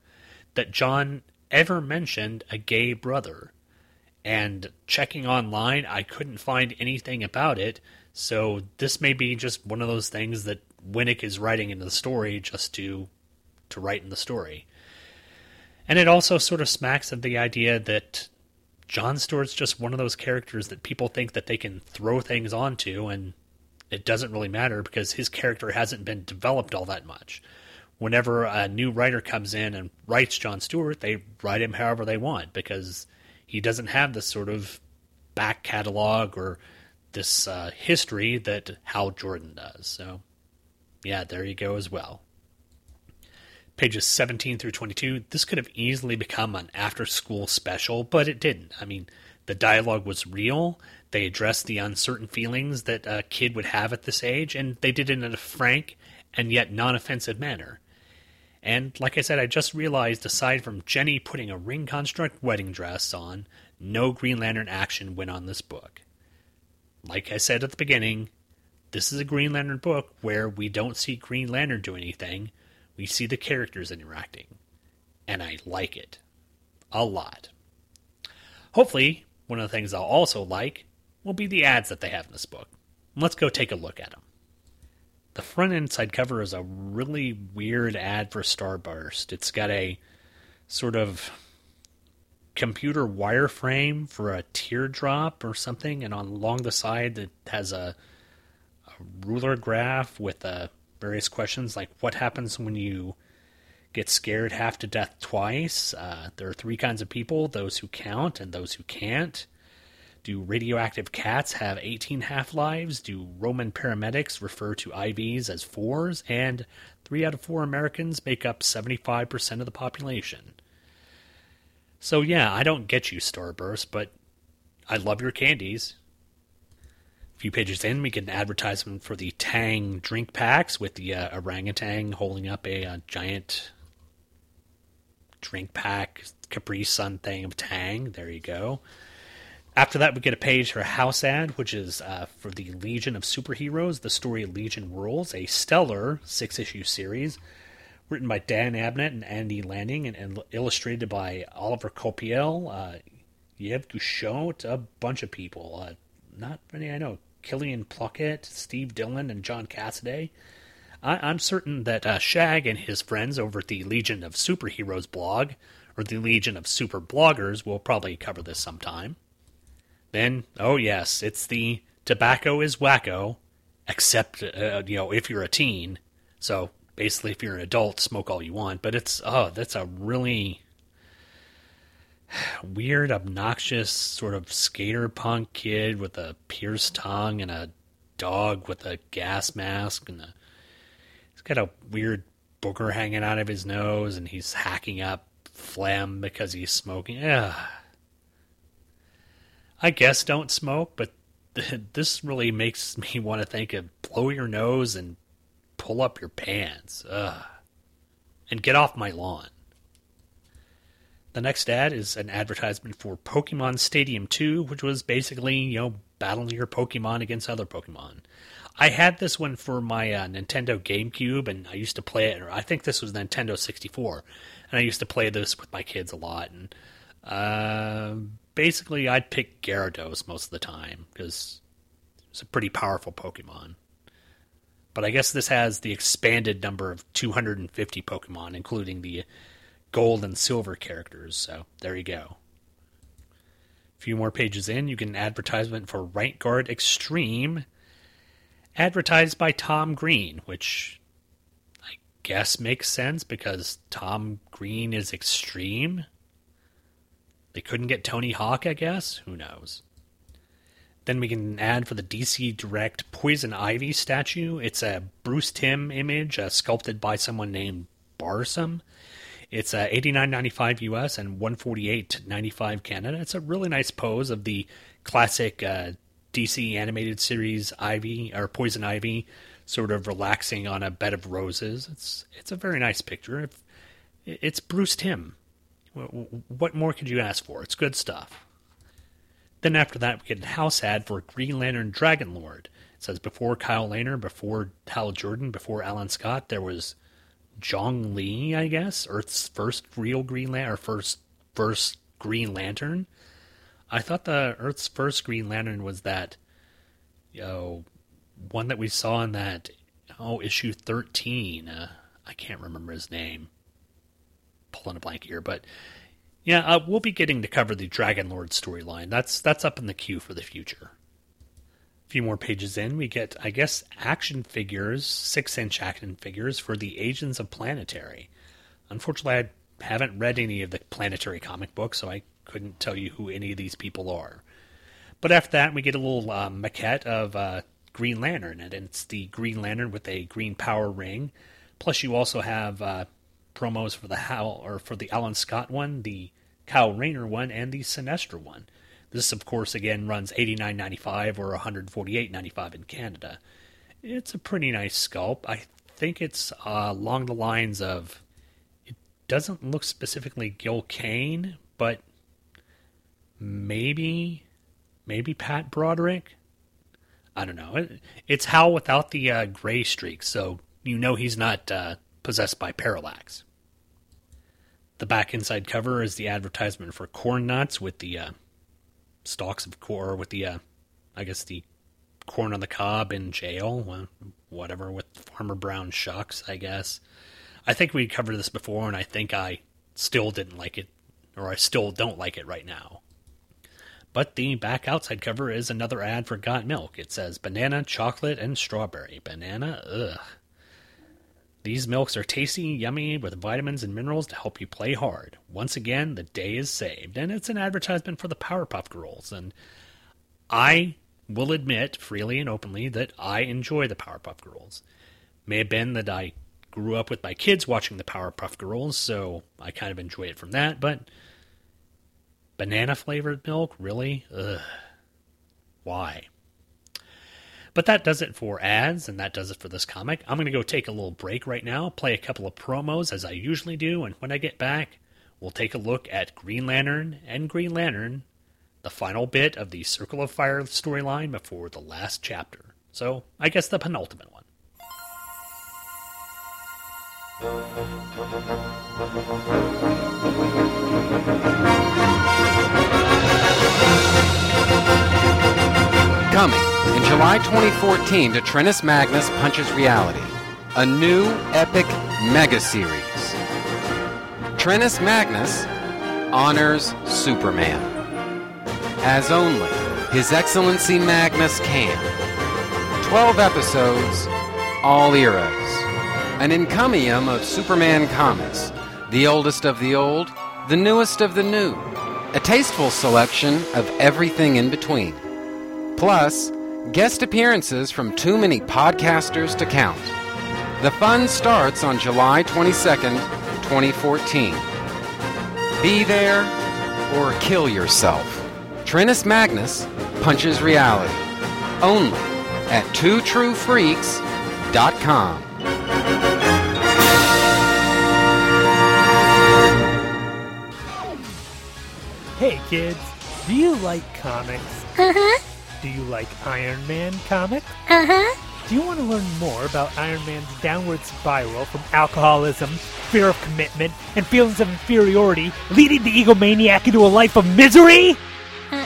that John ever mentioned a gay brother. And checking online, I couldn't find anything about it, so this may be just one of those things that Winick is writing in the story just to to write in the story. And it also sort of smacks of the idea that John Stewart's just one of those characters that people think that they can throw things onto and it doesn't really matter because his character hasn't been developed all that much. Whenever a new writer comes in and writes John Stewart, they write him however they want because he doesn't have this sort of back catalog or this uh, history that Hal Jordan does. So, yeah, there you go as well. Pages 17 through 22. This could have easily become an after school special, but it didn't. I mean, the dialogue was real. They addressed the uncertain feelings that a kid would have at this age, and they did it in a frank and yet non offensive manner. And like I said, I just realized aside from Jenny putting a ring construct wedding dress on, no Green Lantern action went on this book. Like I said at the beginning, this is a Green Lantern book where we don't see Green Lantern do anything, we see the characters interacting. And I like it. A lot. Hopefully, one of the things I'll also like will be the ads that they have in this book. Let's go take a look at them. The front inside cover is a really weird ad for Starburst. It's got a sort of computer wireframe for a teardrop or something, and on along the side it has a, a ruler graph with uh, various questions like what happens when you get scared half to death twice. Uh, there are three kinds of people: those who count and those who can't. Do radioactive cats have 18 half lives? Do Roman paramedics refer to IVs as fours? And three out of four Americans make up 75% of the population. So, yeah, I don't get you, Starburst, but I love your candies. A few pages in, we get an advertisement for the Tang drink packs with the uh, orangutan holding up a, a giant drink pack Capri Sun thing of Tang. There you go. After that, we get a page for a house ad, which is uh, for the Legion of Superheroes, the story Legion Worlds, a stellar six issue series written by Dan Abnett and Andy Lanning and, and illustrated by Oliver Coipel, uh, Yvel Guichet, a bunch of people. Uh, not many I know. Kilian Plunkett, Steve Dillon, and John Cassaday. I, am certain that uh, Shag and his friends over at the Legion of Superheroes blog, or the Legion of Super Bloggers, will probably cover this sometime. Then, oh yes, it's the tobacco is wacko, except uh, you know if you're a teen. So basically, if you're an adult, smoke all you want. But it's oh, that's a really weird, obnoxious sort of skater punk kid with a pierced tongue and a dog with a gas mask and a, got a weird booger hanging out of his nose and he's hacking up phlegm because he's smoking. I guess don't smoke, but this really makes me want to think of blow your nose and pull up your pants. Ugh. And get off my lawn. The next ad is an advertisement for Pokemon Stadium 2, which was basically, you know, battling your Pokemon against other Pokemon. I had this one for my uh, Nintendo GameCube, and I used to play it, or I think this was Nintendo 64, and I used to play this with my kids a lot. And uh, basically, I'd pick Gyarados most of the time because it's a pretty powerful Pokemon. But I guess this has the expanded number of 250 Pokemon, including the gold and silver characters. So there you go. A few more pages in, you get an advertisement for Right Guard Extreme, advertised by Tom Green, which I guess makes sense because Tom Green is extreme. They couldn't get Tony Hawk, I guess? Who knows? Then we can add for the DC Direct Poison Ivy statue. It's a Bruce Timm image uh, sculpted by someone named Barsom. It's uh, 89.95 US and 148.95 Canada. It's a really nice pose of the classic uh, DC animated series Ivy or Poison Ivy, sort of relaxing on a bed of roses. It's it's a very nice picture. It's Bruce Timm. What more could you ask for? It's good stuff. Then after that, we get a house ad for Green Lantern Dragon Lord. It says before Kyle Rayner, before Hal Jordan, before Alan Scott, there was Jong Li, I guess, Earth's first real Green Lantern, or first first Green Lantern. I thought the Earth's first Green Lantern was that, you know, one that we saw in that oh issue thirteen. Uh, I can't remember his name pulling a blank here, but yeah, uh, we'll be getting to cover the Dragon Lord storyline. That's that's up in the queue for the future. A few more pages in, we get, I guess, action figures, six inch action figures for the Agents of Planetary. Unfortunately, I haven't read any of the Planetary comic books, so I couldn't tell you who any of these people are. But after that, we get a little uh, maquette of uh, Green Lantern, and it's the Green Lantern with a green power ring. Plus, you also have uh, promos for the Hal or for the Alan Scott one, the Kyle Rayner one, and the Sinestro one. This, of course, again runs eighty nine ninety five or one hundred forty eight ninety five in Canada. It's a pretty nice sculpt. I think it's uh, along the lines of. It doesn't look specifically Gil Kane, but maybe, maybe Pat Broderick. I don't know. It, it's Hal without the uh, gray streak, so you know he's not uh, possessed by parallax. The back inside cover is the advertisement for corn nuts with the uh, stalks of corn, with the, uh, I guess, the corn on the cob in jail, whatever, with Farmer Brown shucks, I guess. I think we covered this before, and I think I still didn't like it, or I still don't like it right now. But the back outside cover is another ad for Got Milk. It says banana, chocolate, and strawberry. Banana, ugh. These milks are tasty, yummy, with vitamins and minerals to help you play hard. Once again, the day is saved. And it's an advertisement for the Powerpuff Girls. And I will admit freely and openly that I enjoy the Powerpuff Girls. May have been that I grew up with my kids watching the Powerpuff Girls, so I kind of enjoy it from that, but banana flavored milk, really? Ugh. Why? But that does it for ads, and that does it for this comic. I'm going to go take a little break right now, play a couple of promos as I usually do, and when I get back, we'll take a look at Green Lantern and Green Lantern, the final bit of the Circle of Fire storyline before the last chapter. So, I guess the penultimate one. Coming in July 2014 to Trennis Magnus Punches Reality, a new epic mega series. Trennis Magnus honors Superman, as only His Excellency Magnus can. 12 episodes, all eras. An encomium of Superman comics, the oldest of the old, the newest of the new. A tasteful selection of everything in between. Plus, guest appearances from too many podcasters to count. The fun starts on July 22nd, 2014. Be there or kill yourself. Trinus Magnus punches reality. Only at twotruefreaks.com. Hey kids, do you like comics? Uh huh. Do you like Iron Man comics? Uh huh. Do you want to learn more about Iron Man's downward spiral from alcoholism, fear of commitment, and feelings of inferiority, leading the egomaniac into a life of misery? Uh,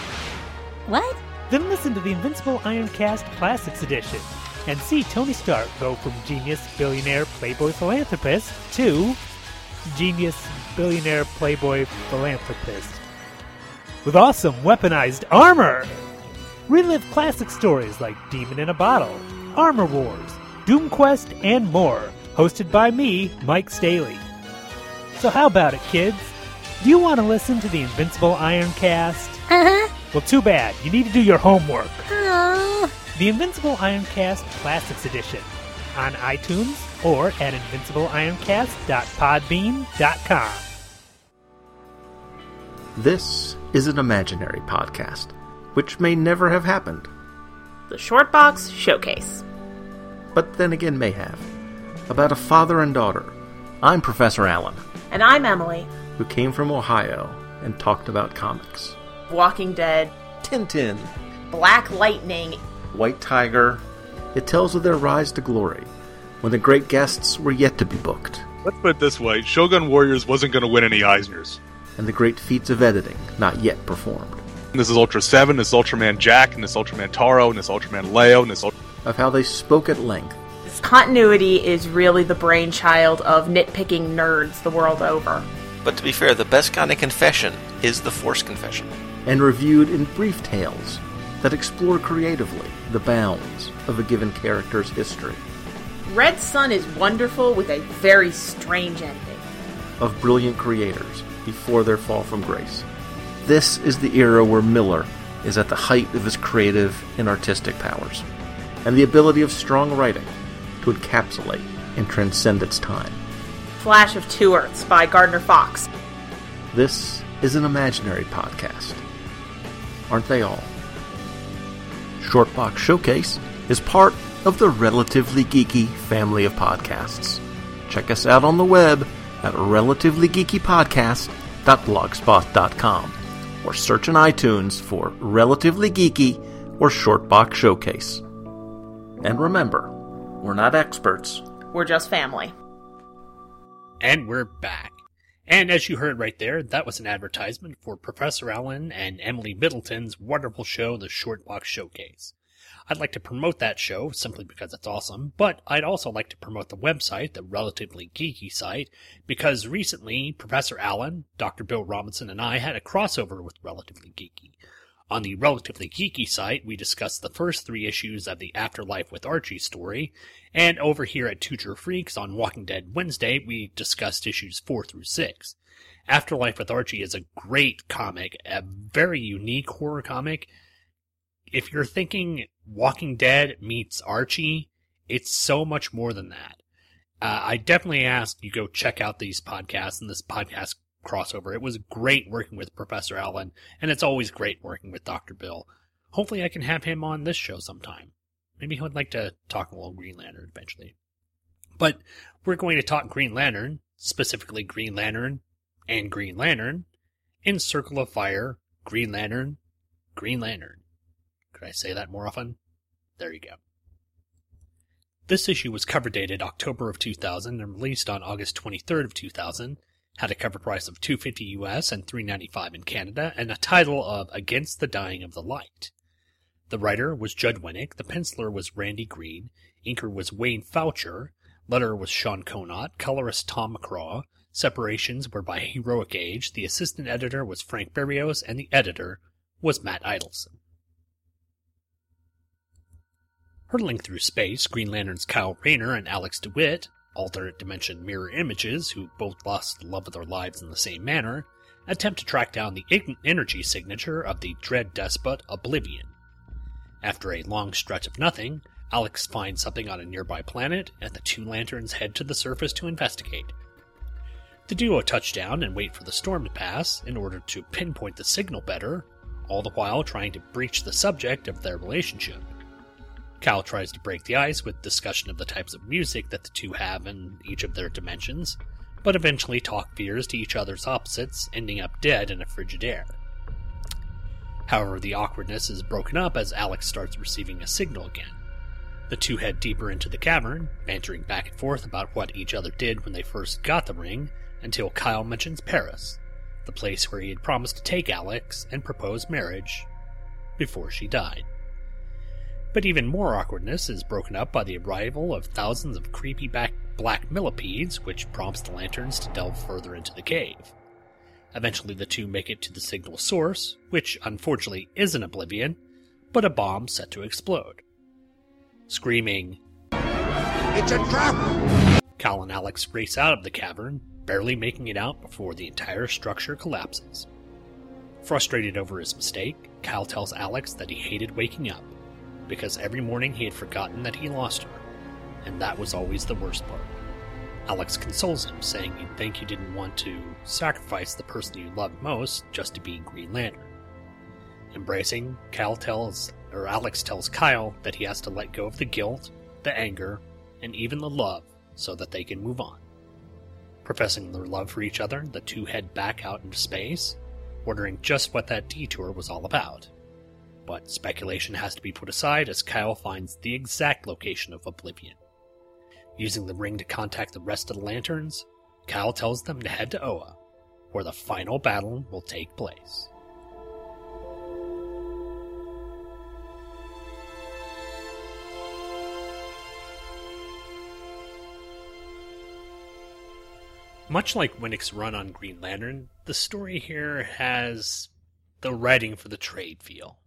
what? Then listen to the Invincible Iron Cast Classics Edition and see Tony Stark go from genius, billionaire, playboy philanthropist to genius, billionaire, playboy philanthropist. With awesome weaponized armor! Relive classic stories like Demon in a Bottle, Armor Wars, Doom Quest, and more, hosted by me, Mike Staley. So, how about it, kids? Do you want to listen to the Invincible Iron Cast? Uh huh. Well, too bad. You need to do your homework. Oh. The Invincible Iron Cast Classics Edition on iTunes or at invincibleironcast.podbean.com. This is an imaginary podcast, which may never have happened, The Short Box Showcase. but then again may have. About a father and daughter. I'm Professor Allen, And I'm Emily. who came from Ohio and talked about comics. Walking Dead, Tintin, Black Lightning, White Tiger. It tells of their rise to glory, when the great guests were yet to be booked, Let's put it this way Shogun Warriors wasn't going to win any Eisners. and the great feats of editing not yet performed. This is Ultra 7, this is Ultraman Jack, and this Ultraman Taro, and this Ultraman Leo, and this Ultra. Of how they spoke at length, This continuity is really the brainchild of nitpicking nerds the world over. But to be fair, the best kind of confession is the Force confession. and reviewed in brief tales that explore creatively the bounds of a given character's history, Red Sun is wonderful with a very strange ending. of brilliant creators before their fall from grace. This is the era where Miller is at the height of his creative and artistic powers, and the ability of strong writing to encapsulate and transcend its time. Flash of Two Earths by Gardner Fox. This is an imaginary podcast. Aren't they all? Shortbox Showcase is part of the Relatively Geeky family of podcasts. Check us out on the web at relativelygeekypodcast.blogspot.com or search in iTunes for Relatively Geeky or Shortbox Showcase. And remember, we're not experts. We're just family. And we're back. And as you heard right there, that was an advertisement for Professor Allen and Emily Middleton's wonderful show, The Short Box Showcase. I'd like to promote that show simply because it's awesome, but I'd also like to promote the website, the Relatively Geeky site, because recently Professor Allen, Dr. Bill Robinson, and I had a crossover with Relatively Geeky. On the Relatively Geeky site, we discussed the first three issues of the Afterlife with Archie story, and over here at True Freaks on Walking Dead Wednesday, we discussed issues four through six. Afterlife with Archie is a great comic, a very unique horror comic. If you're thinking Walking Dead meets Archie, it's so much more than that. Uh, I definitely ask you go check out these podcasts and this podcast crossover. It was great working with Professor Allen, and it's always great working with Dr. Bill. Hopefully, I can have him on this show sometime. Maybe he would like to talk a little Green Lantern eventually. But we're going to talk Green Lantern, specifically Green Lantern and Green Lantern, in Circle of Fire, Green Lantern, Green Lantern. Could I say that more often? There you go. This issue was cover dated October of 2000 and released on August 23rd of 2000 had a cover price of 250 US and 395 in Canada, and a title of Against the Dying of the Light. The writer was Judd Winick, the penciler was Randy Green, inker was Wayne Faucher, letterer was Sean Konot, colorist Tom McCraw, separations were by Heroic Age, the assistant editor was Frank Berrios, and the editor was Matt Idelson. Hurtling through space, Green Lantern's Kyle Rayner and Alex DeWitt alternate dimension mirror images, who both lost the love of their lives in the same manner, attempt to track down the energy signature of the dread despot Oblivion. After a long stretch of nothing, Alex finds something on a nearby planet, and the two lanterns head to the surface to investigate. The duo touch down and wait for the storm to pass in order to pinpoint the signal better, all the while trying to breach the subject of their relationship. Cal tries to break the ice with discussion of the types of music that the two have in each of their dimensions, but eventually talk veers to each other's opposites, ending up dead in a frigid air. However, the awkwardness is broken up as Alex starts receiving a signal again. The two head deeper into the cavern, bantering back and forth about what each other did when they first got the ring, until Kyle mentions Paris, the place where he had promised to take Alex and propose marriage before she died. But even more awkwardness is broken up by the arrival of thousands of creepy back black millipedes, which prompts the lanterns to delve further into the cave. Eventually, the two make it to the signal source, which unfortunately isn't Oblivion, but a bomb set to explode. Screaming, It's a trap! Cal and Alex race out of the cavern, barely making it out before the entire structure collapses. Frustrated over his mistake, Cal tells Alex that he hated waking up because every morning he had forgotten that he lost her, and that was always the worst part. Alex consoles him, saying he'd think you didn't want to sacrifice the person you loved most just to be Green Lantern. Embracing, Cal tells, or Alex tells Kyle that he has to let go of the guilt, the anger, and even the love so that they can move on. Professing their love for each other, the two head back out into space, wondering just what that detour was all about but speculation has to be put aside as Kyle finds the exact location of Oblivion. Using the ring to contact the rest of the lanterns, Kyle tells them to head to Oa, where the final battle will take place. Much like Winick's run on Green Lantern, the story here has the writing for the trade feel.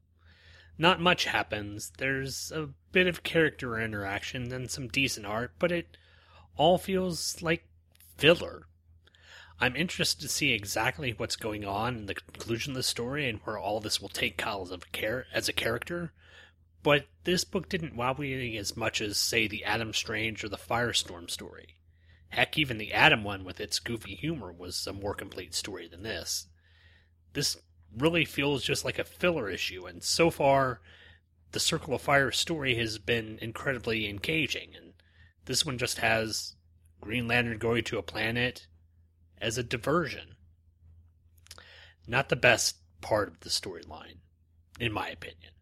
Not much happens. There's a bit of character interaction and some decent art, but it all feels like filler. I'm interested to see exactly what's going on in the conclusion of the story and where all this will take Kyle as a, character. But this book didn't wow me as much as, say, the Adam Strange or the Firestorm story. Heck, even the Adam one with its goofy humor was a more complete story than this. This really feels just like a filler issue. And so far, the Circle of Fire story has been incredibly engaging. And this one just has Green Lantern going to a planet as a diversion. Not the best part of the storyline, in my opinion.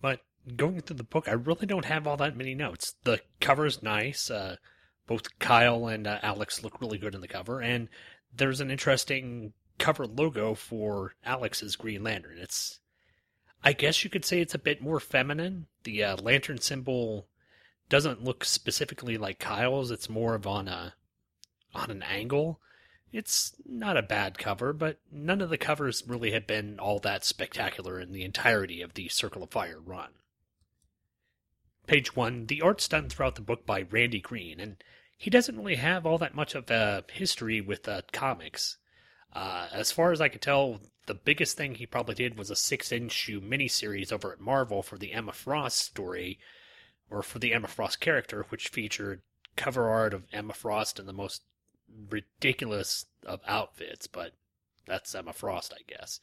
But going through the book, I really don't have all that many notes. The cover's nice. Uh, both Kyle and uh, Alex look really good in the cover, and there's an interesting cover logo for Alex's Green Lantern. It's I guess you could say it's a bit more feminine. The uh, lantern symbol doesn't look specifically like Kyle's. It's more of on a on an angle. It's not a bad cover, but none of the covers really have been all that spectacular in the entirety of the Circle of Fire run. Page 1 The art's done throughout the book by Randy Green, and he doesn't really have all that much of a history with uh, comics. Uh, as far as I could tell, the biggest thing he probably did was a six issue miniseries over at Marvel for the Emma Frost story, or for the Emma Frost character, which featured cover art of Emma Frost in the most ridiculous of outfits, but that's Emma Frost, I guess.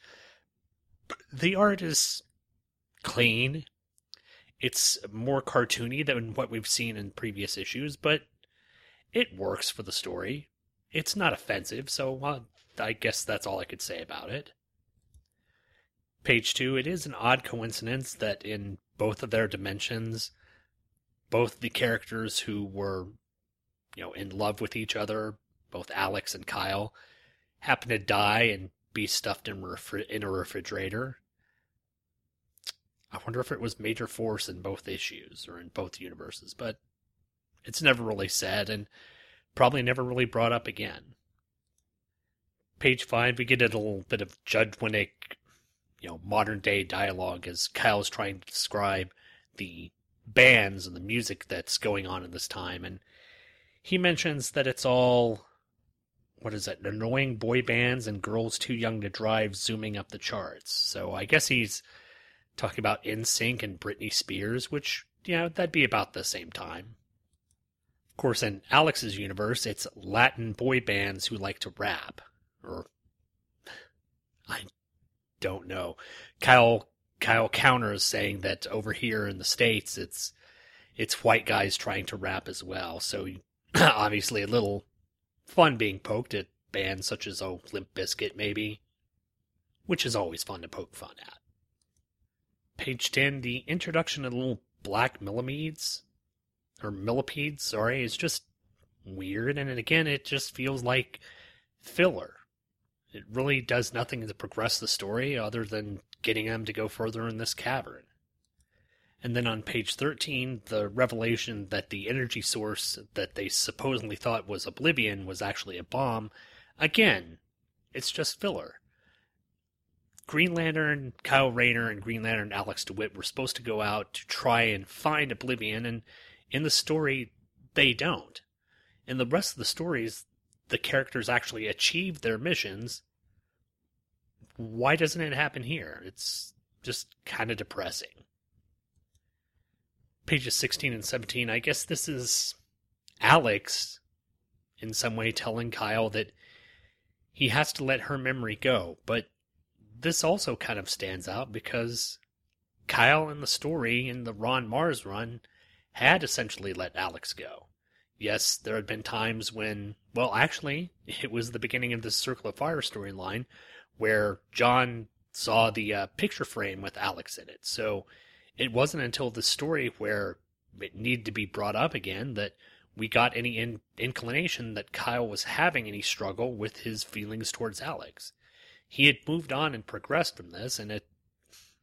The art is clean. It's more cartoony than what we've seen in previous issues, but it works for the story. It's not offensive, so uh, I guess that's all I could say about it. Page 2 It is an odd coincidence that in both of their dimensions, both the characters who were, you know, in love with each other, both Alex and Kyle, happen to die and be stuffed in, refri- in a refrigerator. I wonder if it was major force in both issues or in both universes, but it's never really said and probably never really brought up again. Page five, we get a little bit of Judd you know, modern day dialogue as Kyle's trying to describe the bands and the music that's going on in this time, and he mentions that it's all what is it, annoying boy bands and girls too young to drive zooming up the charts. So I guess he's talking about NSYNC and Britney Spears, which, you know, that'd be about the same time. Of course, in Alex's universe, it's Latin boy bands who like to rap. Or, I don't know. Kyle, Kyle counters saying that over here in the States, it's, it's white guys trying to rap as well. So obviously a little fun being poked at bands such as oh Limp Bizkit maybe, which is always fun to poke fun at. Page ten, the introduction of little black millipedes or millipedes, sorry, is just weird, and again it just feels like filler. It really does nothing to progress the story other than getting them to go further in this cavern. And then on page 13, the revelation that the energy source that they supposedly thought was Oblivion was actually a bomb. Again, it's just filler. Green Lantern, Kyle Rayner, and Green Lantern Alex DeWitt were supposed to go out to try and find Oblivion, and in the story, they don't. In the rest of the stories, the characters actually achieve their missions. Why doesn't it happen here? It's just kind of depressing pages 16 and 17, I guess this is Alex in some way telling Kyle that he has to let her memory go. But this also kind of stands out because Kyle in the story in the Ron Marz run had essentially let Alex go. Yes, there had been times when, well, actually, it was the beginning of the Circle of Fire storyline where John saw the uh, picture frame with Alex in it. So it wasn't until the story where it needed to be brought up again that we got any in- inclination that Kyle was having any struggle with his feelings towards Alex. He had moved on and progressed from this, and it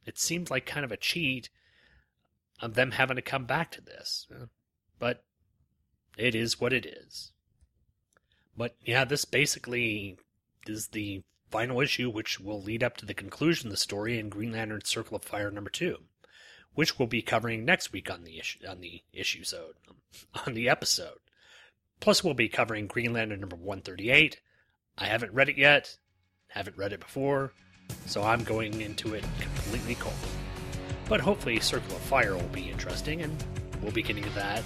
it seemed like kind of a cheat of them having to come back to this. But it is what it is. But yeah, this basically is the final issue, which will lead up to the conclusion of the story in Green Lantern Circle of Fire number two which we'll be covering next week on the issue on the issue so on the episode. Plus, we'll be covering Green Lantern number 138. I haven't read it yet, haven't read it before, so I'm going into it completely cold. But hopefully, Circle of Fire will be interesting, and we'll be getting to that,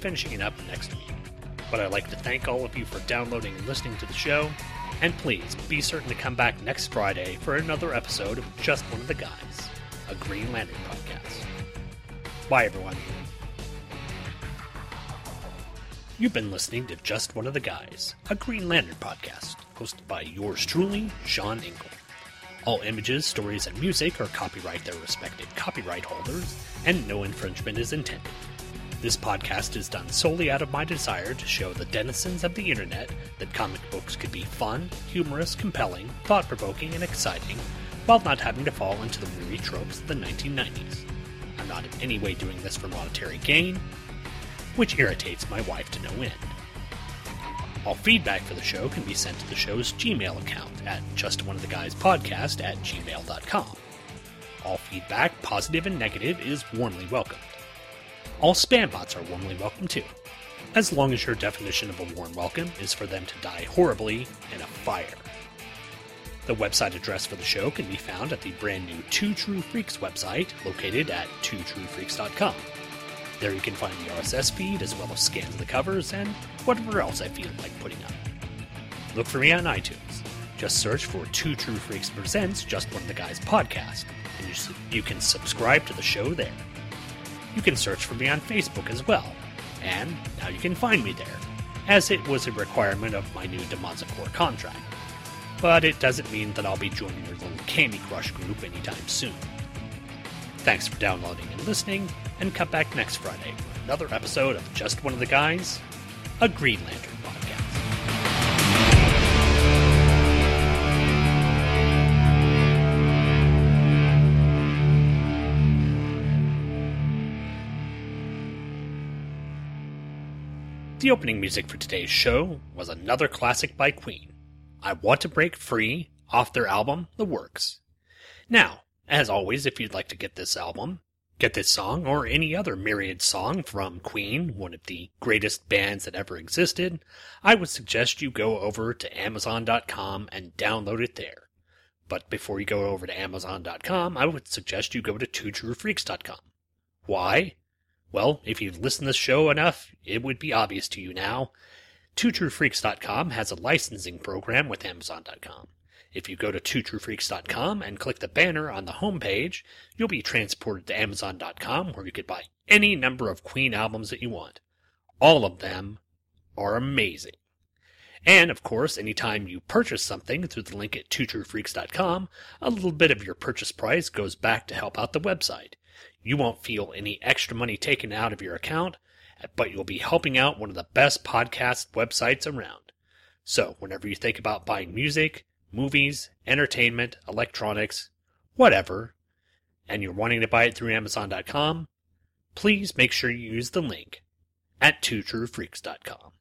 finishing it up next week. But I'd like to thank all of you for downloading and listening to the show, and please be certain to come back next Friday for another episode of Just One of the Guys, a Green Lantern podcast. Bye, everyone. You've been listening to Just One of the Guys, a Green Lantern podcast, hosted by yours truly, Sean Engel. All images, stories, and music are copyright their respective copyright holders, and no infringement is intended. This podcast is done solely out of my desire to show the denizens of the internet that comic books could be fun, humorous, compelling, thought provoking, and exciting, while not having to fall into the weary tropes of the 1990s. I'm not in any way doing this for monetary gain, which irritates my wife to no end. All feedback for the show can be sent to the show's Gmail account at justoneoftheguyspodcast at gmail.com. All feedback, positive and negative, is warmly welcomed. All spam bots are warmly welcome too, as long as your definition of a warm welcome is for them to die horribly in a fire. The website address for the show can be found at the brand new Two True Freaks website, located at twotruefreaks.com. There you can find the RSS feed as well as scans of the covers and whatever else I feel like putting up. Look for me on iTunes. Just search for Two True Freaks Presents Just One of the Guys podcast, and you, you can subscribe to the show there. You can search for me on Facebook as well, and now you can find me there, as it was a requirement of my new Demonza Core contract. But it doesn't mean that I'll be joining your little Candy Crush group anytime soon. Thanks for downloading and listening, and come back next Friday for another episode of Just One of the Guys, a Green Lantern The opening music for today's show was another classic by Queen. I Want to Break Free off their album, The Works. Now, as always, if you'd like to get this album, get this song, or any other myriad song from Queen, one of the greatest bands that ever existed, I would suggest you go over to Amazon.com and download it there. But before you go over to Amazon.com, I would suggest you go to TwoTrueFreaks.com. Why? Well, if you've listened to this show enough, it would be obvious to you now. TwoTrueFreaks.com has a licensing program with Amazon.com. If you go to twotruefreaks.com and click the banner on the homepage, you'll be transported to Amazon.com where you could buy any number of Queen albums that you want. All of them are amazing. And of course, anytime you purchase something through the link at twotruefreaks.com, a little bit of your purchase price goes back to help out the website. You won't feel any extra money taken out of your account, but you'll be helping out one of the best podcast websites around. So, whenever you think about buying music, movies, entertainment, electronics, whatever, and you're wanting to buy it through Amazon.com, please make sure you use the link at twotruefreaks.com.